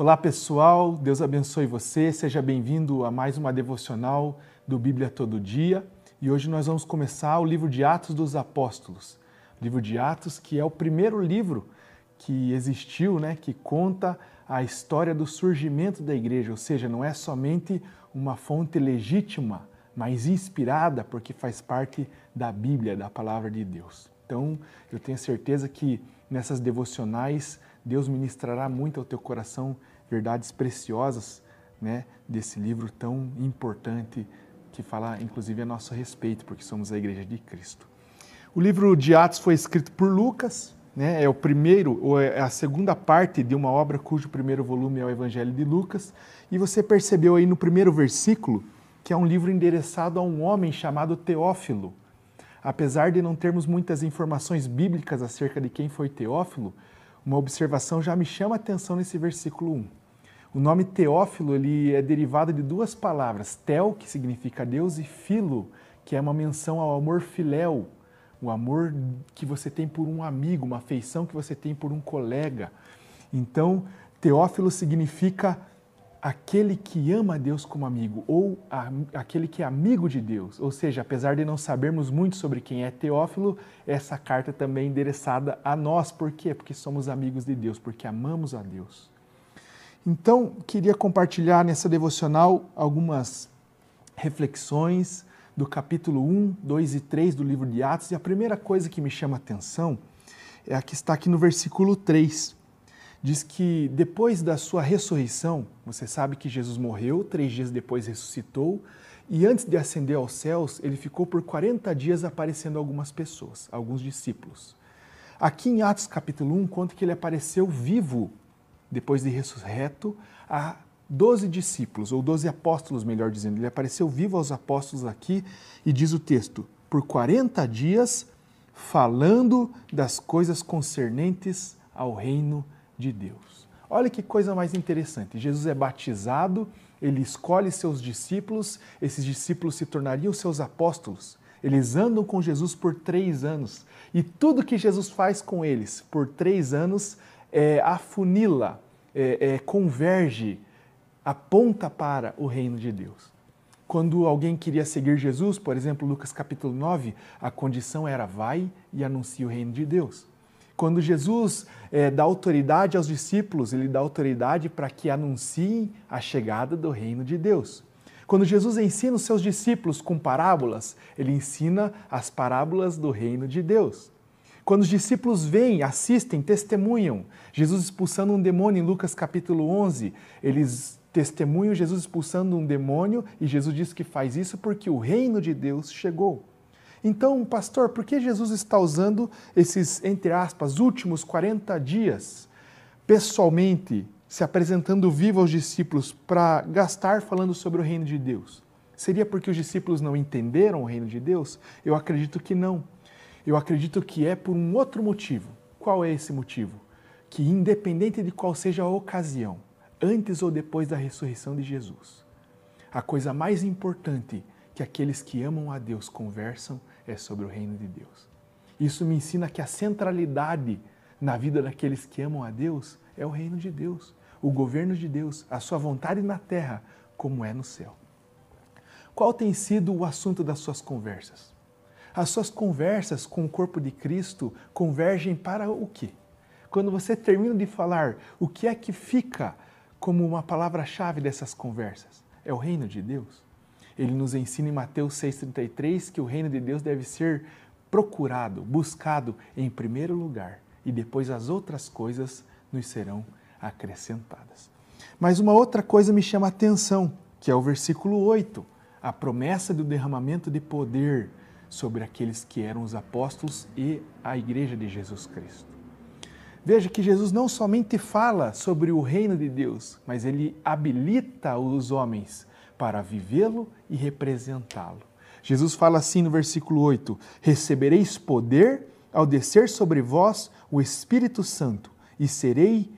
Olá pessoal, Deus abençoe você, seja bem-vindo a mais uma devocional do Bíblia Todo Dia e hoje nós vamos começar o livro de Atos dos Apóstolos. O livro de Atos, que é o primeiro livro que existiu, né, que conta a história do surgimento da igreja, ou seja, não é somente uma fonte legítima, mas inspirada, porque faz parte da Bíblia, da palavra de Deus. Então, eu tenho certeza que nessas devocionais Deus ministrará muito ao teu coração verdades preciosas né, desse livro tão importante que fala inclusive a nosso respeito, porque somos a igreja de Cristo. O livro de Atos foi escrito por Lucas, né, é o primeiro, ou é a segunda parte de uma obra cujo primeiro volume é o Evangelho de Lucas, e você percebeu aí no primeiro versículo que é um livro endereçado a um homem chamado Teófilo. Apesar de não termos muitas informações bíblicas acerca de quem foi Teófilo, uma observação já me chama a atenção nesse versículo 1. O nome Teófilo ele é derivado de duas palavras, Tel, que significa Deus, e Filo, que é uma menção ao amor filéu, o amor que você tem por um amigo, uma afeição que você tem por um colega. Então, Teófilo significa aquele que ama a Deus como amigo, ou a, aquele que é amigo de Deus. Ou seja, apesar de não sabermos muito sobre quem é Teófilo, essa carta também é endereçada a nós. Por quê? Porque somos amigos de Deus, porque amamos a Deus. Então, queria compartilhar nessa devocional algumas reflexões do capítulo 1, 2 e 3 do livro de Atos. E a primeira coisa que me chama a atenção é a que está aqui no versículo 3 diz que depois da sua ressurreição, você sabe que Jesus morreu, três dias depois ressuscitou, e antes de ascender aos céus, ele ficou por 40 dias aparecendo algumas pessoas, alguns discípulos. Aqui em Atos capítulo 1, conta que ele apareceu vivo, depois de ressurreto, a 12 discípulos, ou 12 apóstolos, melhor dizendo. Ele apareceu vivo aos apóstolos aqui e diz o texto: por 40 dias, falando das coisas concernentes ao reino de de Deus. Olha que coisa mais interessante. Jesus é batizado, ele escolhe seus discípulos, esses discípulos se tornariam seus apóstolos. Eles andam com Jesus por três anos. E tudo que Jesus faz com eles por três anos é, afunila, é, é, converge, aponta para o reino de Deus. Quando alguém queria seguir Jesus, por exemplo, Lucas capítulo 9, a condição era vai e anuncie o reino de Deus. Quando Jesus é, dá autoridade aos discípulos, ele dá autoridade para que anunciem a chegada do reino de Deus. Quando Jesus ensina os seus discípulos com parábolas, ele ensina as parábolas do reino de Deus. Quando os discípulos vêm, assistem, testemunham, Jesus expulsando um demônio em Lucas capítulo 11, eles testemunham Jesus expulsando um demônio e Jesus diz que faz isso porque o reino de Deus chegou. Então, pastor, por que Jesus está usando esses, entre aspas, últimos 40 dias, pessoalmente, se apresentando vivo aos discípulos para gastar falando sobre o reino de Deus? Seria porque os discípulos não entenderam o reino de Deus? Eu acredito que não. Eu acredito que é por um outro motivo. Qual é esse motivo? Que, independente de qual seja a ocasião, antes ou depois da ressurreição de Jesus, a coisa mais importante que aqueles que amam a Deus conversam é sobre o reino de Deus. Isso me ensina que a centralidade na vida daqueles que amam a Deus é o reino de Deus, o governo de Deus, a sua vontade na terra, como é no céu. Qual tem sido o assunto das suas conversas? As suas conversas com o corpo de Cristo convergem para o quê? Quando você termina de falar, o que é que fica como uma palavra-chave dessas conversas? É o reino de Deus? Ele nos ensina em Mateus 6,33 que o reino de Deus deve ser procurado, buscado em primeiro lugar e depois as outras coisas nos serão acrescentadas. Mas uma outra coisa me chama a atenção, que é o versículo 8, a promessa do derramamento de poder sobre aqueles que eram os apóstolos e a igreja de Jesus Cristo. Veja que Jesus não somente fala sobre o reino de Deus, mas ele habilita os homens para vivê-lo e representá-lo. Jesus fala assim no versículo 8: Recebereis poder ao descer sobre vós o Espírito Santo, e serei,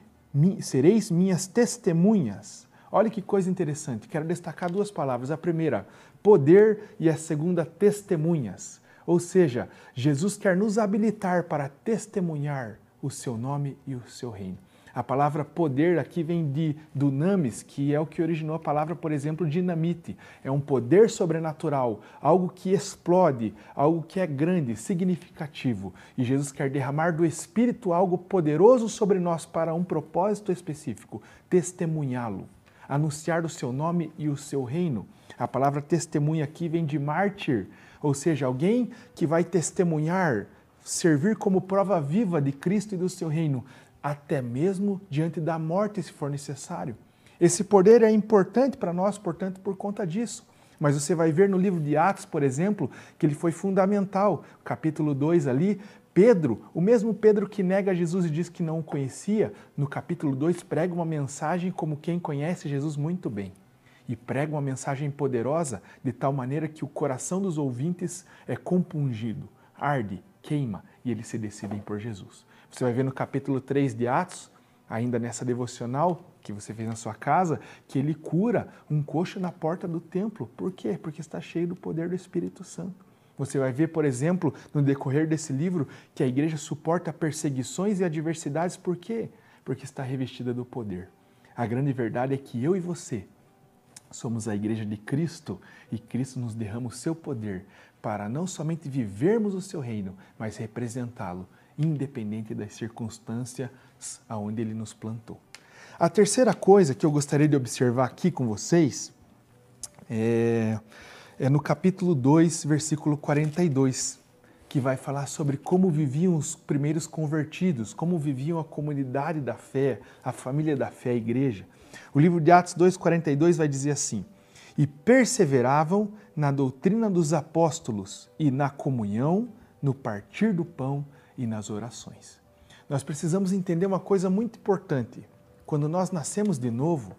sereis minhas testemunhas. Olha que coisa interessante. Quero destacar duas palavras. A primeira, poder, e a segunda, testemunhas. Ou seja, Jesus quer nos habilitar para testemunhar o seu nome e o seu reino. A palavra poder aqui vem de dunamis, que é o que originou a palavra, por exemplo, dinamite. É um poder sobrenatural, algo que explode, algo que é grande, significativo. E Jesus quer derramar do Espírito algo poderoso sobre nós para um propósito específico: testemunhá-lo, anunciar o seu nome e o seu reino. A palavra testemunha aqui vem de mártir, ou seja, alguém que vai testemunhar, servir como prova viva de Cristo e do seu reino, até mesmo diante da morte, se for necessário. Esse poder é importante para nós, portanto, por conta disso. Mas você vai ver no livro de Atos, por exemplo, que ele foi fundamental. Capítulo 2 ali, Pedro, o mesmo Pedro que nega Jesus e diz que não o conhecia, no capítulo 2 prega uma mensagem como quem conhece Jesus muito bem. E prega uma mensagem poderosa de tal maneira que o coração dos ouvintes é compungido, arde, queima e eles se decidem por Jesus. Você vai ver no capítulo 3 de Atos, ainda nessa devocional que você fez na sua casa, que ele cura um coxo na porta do templo. Por quê? Porque está cheio do poder do Espírito Santo. Você vai ver, por exemplo, no decorrer desse livro, que a igreja suporta perseguições e adversidades. Por quê? Porque está revestida do poder. A grande verdade é que eu e você somos a igreja de Cristo e Cristo nos derrama o seu poder para não somente vivermos o seu reino, mas representá-lo independente das circunstâncias aonde ele nos plantou. A terceira coisa que eu gostaria de observar aqui com vocês é, é no capítulo 2, versículo 42, que vai falar sobre como viviam os primeiros convertidos, como viviam a comunidade da fé, a família da fé, a igreja. O livro de Atos 2,42 vai dizer assim: E perseveravam na doutrina dos apóstolos e na comunhão, no partir do pão e nas orações. Nós precisamos entender uma coisa muito importante. Quando nós nascemos de novo,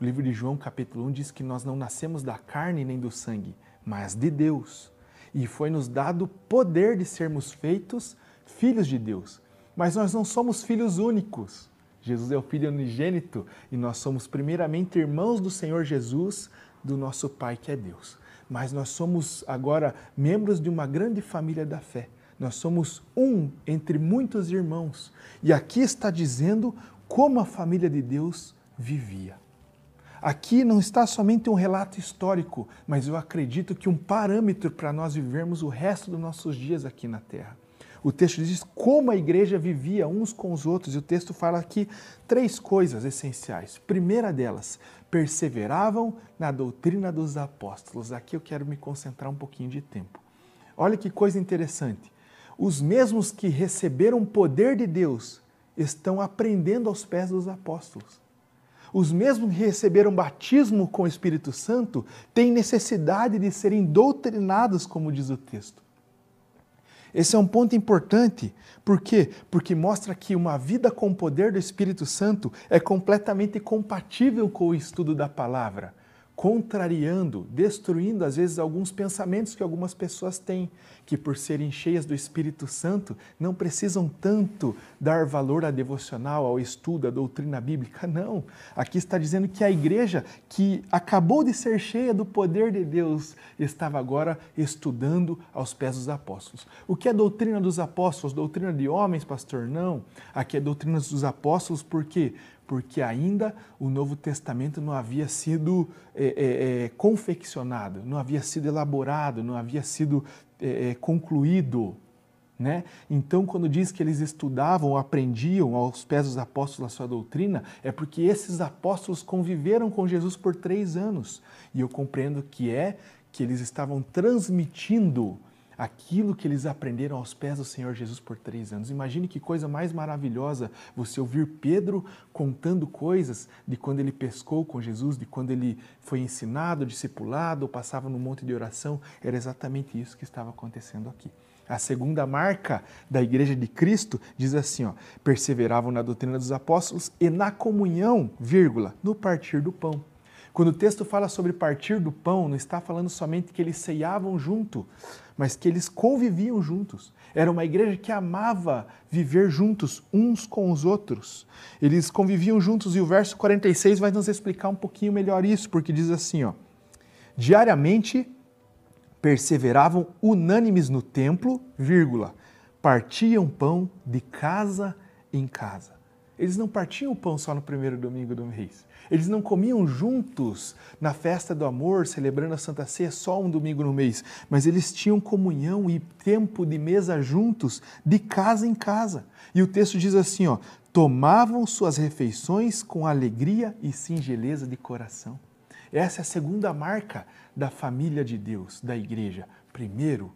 o livro de João, capítulo 1, diz que nós não nascemos da carne nem do sangue, mas de Deus. E foi nos dado o poder de sermos feitos filhos de Deus. Mas nós não somos filhos únicos. Jesus é o Filho unigênito e nós somos, primeiramente, irmãos do Senhor Jesus, do nosso Pai que é Deus. Mas nós somos agora membros de uma grande família da fé. Nós somos um entre muitos irmãos. E aqui está dizendo como a família de Deus vivia. Aqui não está somente um relato histórico, mas eu acredito que um parâmetro para nós vivermos o resto dos nossos dias aqui na Terra. O texto diz como a igreja vivia uns com os outros, e o texto fala aqui três coisas essenciais. Primeira delas, perseveravam na doutrina dos apóstolos. Aqui eu quero me concentrar um pouquinho de tempo. Olha que coisa interessante os mesmos que receberam poder de Deus estão aprendendo aos pés dos apóstolos. Os mesmos que receberam batismo com o Espírito Santo têm necessidade de serem doutrinados, como diz o texto. Esse é um ponto importante. Por quê? Porque mostra que uma vida com o poder do Espírito Santo é completamente compatível com o estudo da palavra contrariando, destruindo às vezes alguns pensamentos que algumas pessoas têm, que por serem cheias do Espírito Santo não precisam tanto dar valor à devocional, ao estudo, à doutrina bíblica. Não. Aqui está dizendo que a igreja que acabou de ser cheia do poder de Deus estava agora estudando aos pés dos apóstolos. O que é doutrina dos apóstolos? Doutrina de homens, pastor? Não. Aqui é doutrina dos apóstolos, por quê? Porque ainda o Novo Testamento não havia sido é, é, é, confeccionado, não havia sido elaborado, não havia sido é, é, concluído. Né? Então, quando diz que eles estudavam, aprendiam aos pés dos apóstolos a sua doutrina, é porque esses apóstolos conviveram com Jesus por três anos. E eu compreendo que é que eles estavam transmitindo aquilo que eles aprenderam aos pés do Senhor Jesus por três anos. Imagine que coisa mais maravilhosa você ouvir Pedro contando coisas de quando ele pescou com Jesus, de quando ele foi ensinado, discipulado, passava no monte de oração. Era exatamente isso que estava acontecendo aqui. A segunda marca da igreja de Cristo diz assim, ó, perseveravam na doutrina dos apóstolos e na comunhão, vírgula, no partir do pão. Quando o texto fala sobre partir do pão, não está falando somente que eles ceiavam junto, mas que eles conviviam juntos. Era uma igreja que amava viver juntos, uns com os outros. Eles conviviam juntos e o verso 46 vai nos explicar um pouquinho melhor isso, porque diz assim, ó: Diariamente perseveravam unânimes no templo, vírgula, partiam pão de casa em casa. Eles não partiam o pão só no primeiro domingo do mês. Eles não comiam juntos na festa do amor, celebrando a Santa Ceia só um domingo no mês, mas eles tinham comunhão e tempo de mesa juntos, de casa em casa. E o texto diz assim, ó: tomavam suas refeições com alegria e singeleza de coração. Essa é a segunda marca da família de Deus, da igreja. Primeiro,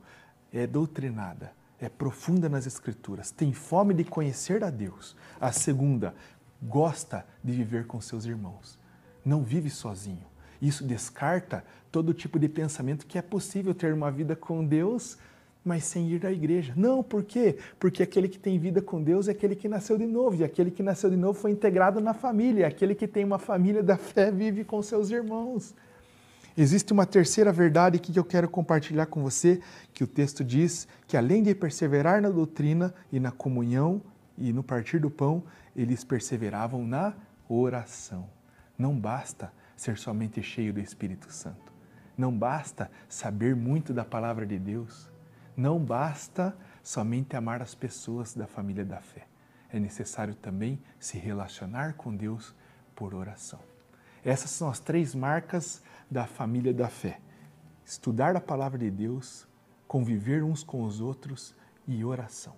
é doutrinada, é profunda nas Escrituras, tem fome de conhecer a Deus. A segunda, gosta de viver com seus irmãos, não vive sozinho. Isso descarta todo tipo de pensamento que é possível ter uma vida com Deus, mas sem ir à igreja. Não, por quê? Porque aquele que tem vida com Deus é aquele que nasceu de novo, e aquele que nasceu de novo foi integrado na família, aquele que tem uma família da fé vive com seus irmãos. Existe uma terceira verdade que eu quero compartilhar com você, que o texto diz que além de perseverar na doutrina e na comunhão e no partir do pão, eles perseveravam na oração. Não basta ser somente cheio do Espírito Santo. Não basta saber muito da palavra de Deus. Não basta somente amar as pessoas da família da fé. É necessário também se relacionar com Deus por oração. Essas são as três marcas da família da fé: estudar a palavra de Deus, conviver uns com os outros e oração.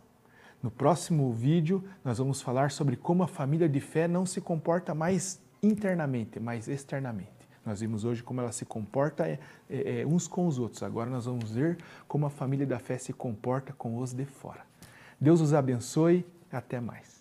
No próximo vídeo, nós vamos falar sobre como a família de fé não se comporta mais internamente, mas externamente. Nós vimos hoje como ela se comporta é, é, é, uns com os outros. Agora nós vamos ver como a família da fé se comporta com os de fora. Deus os abençoe. Até mais.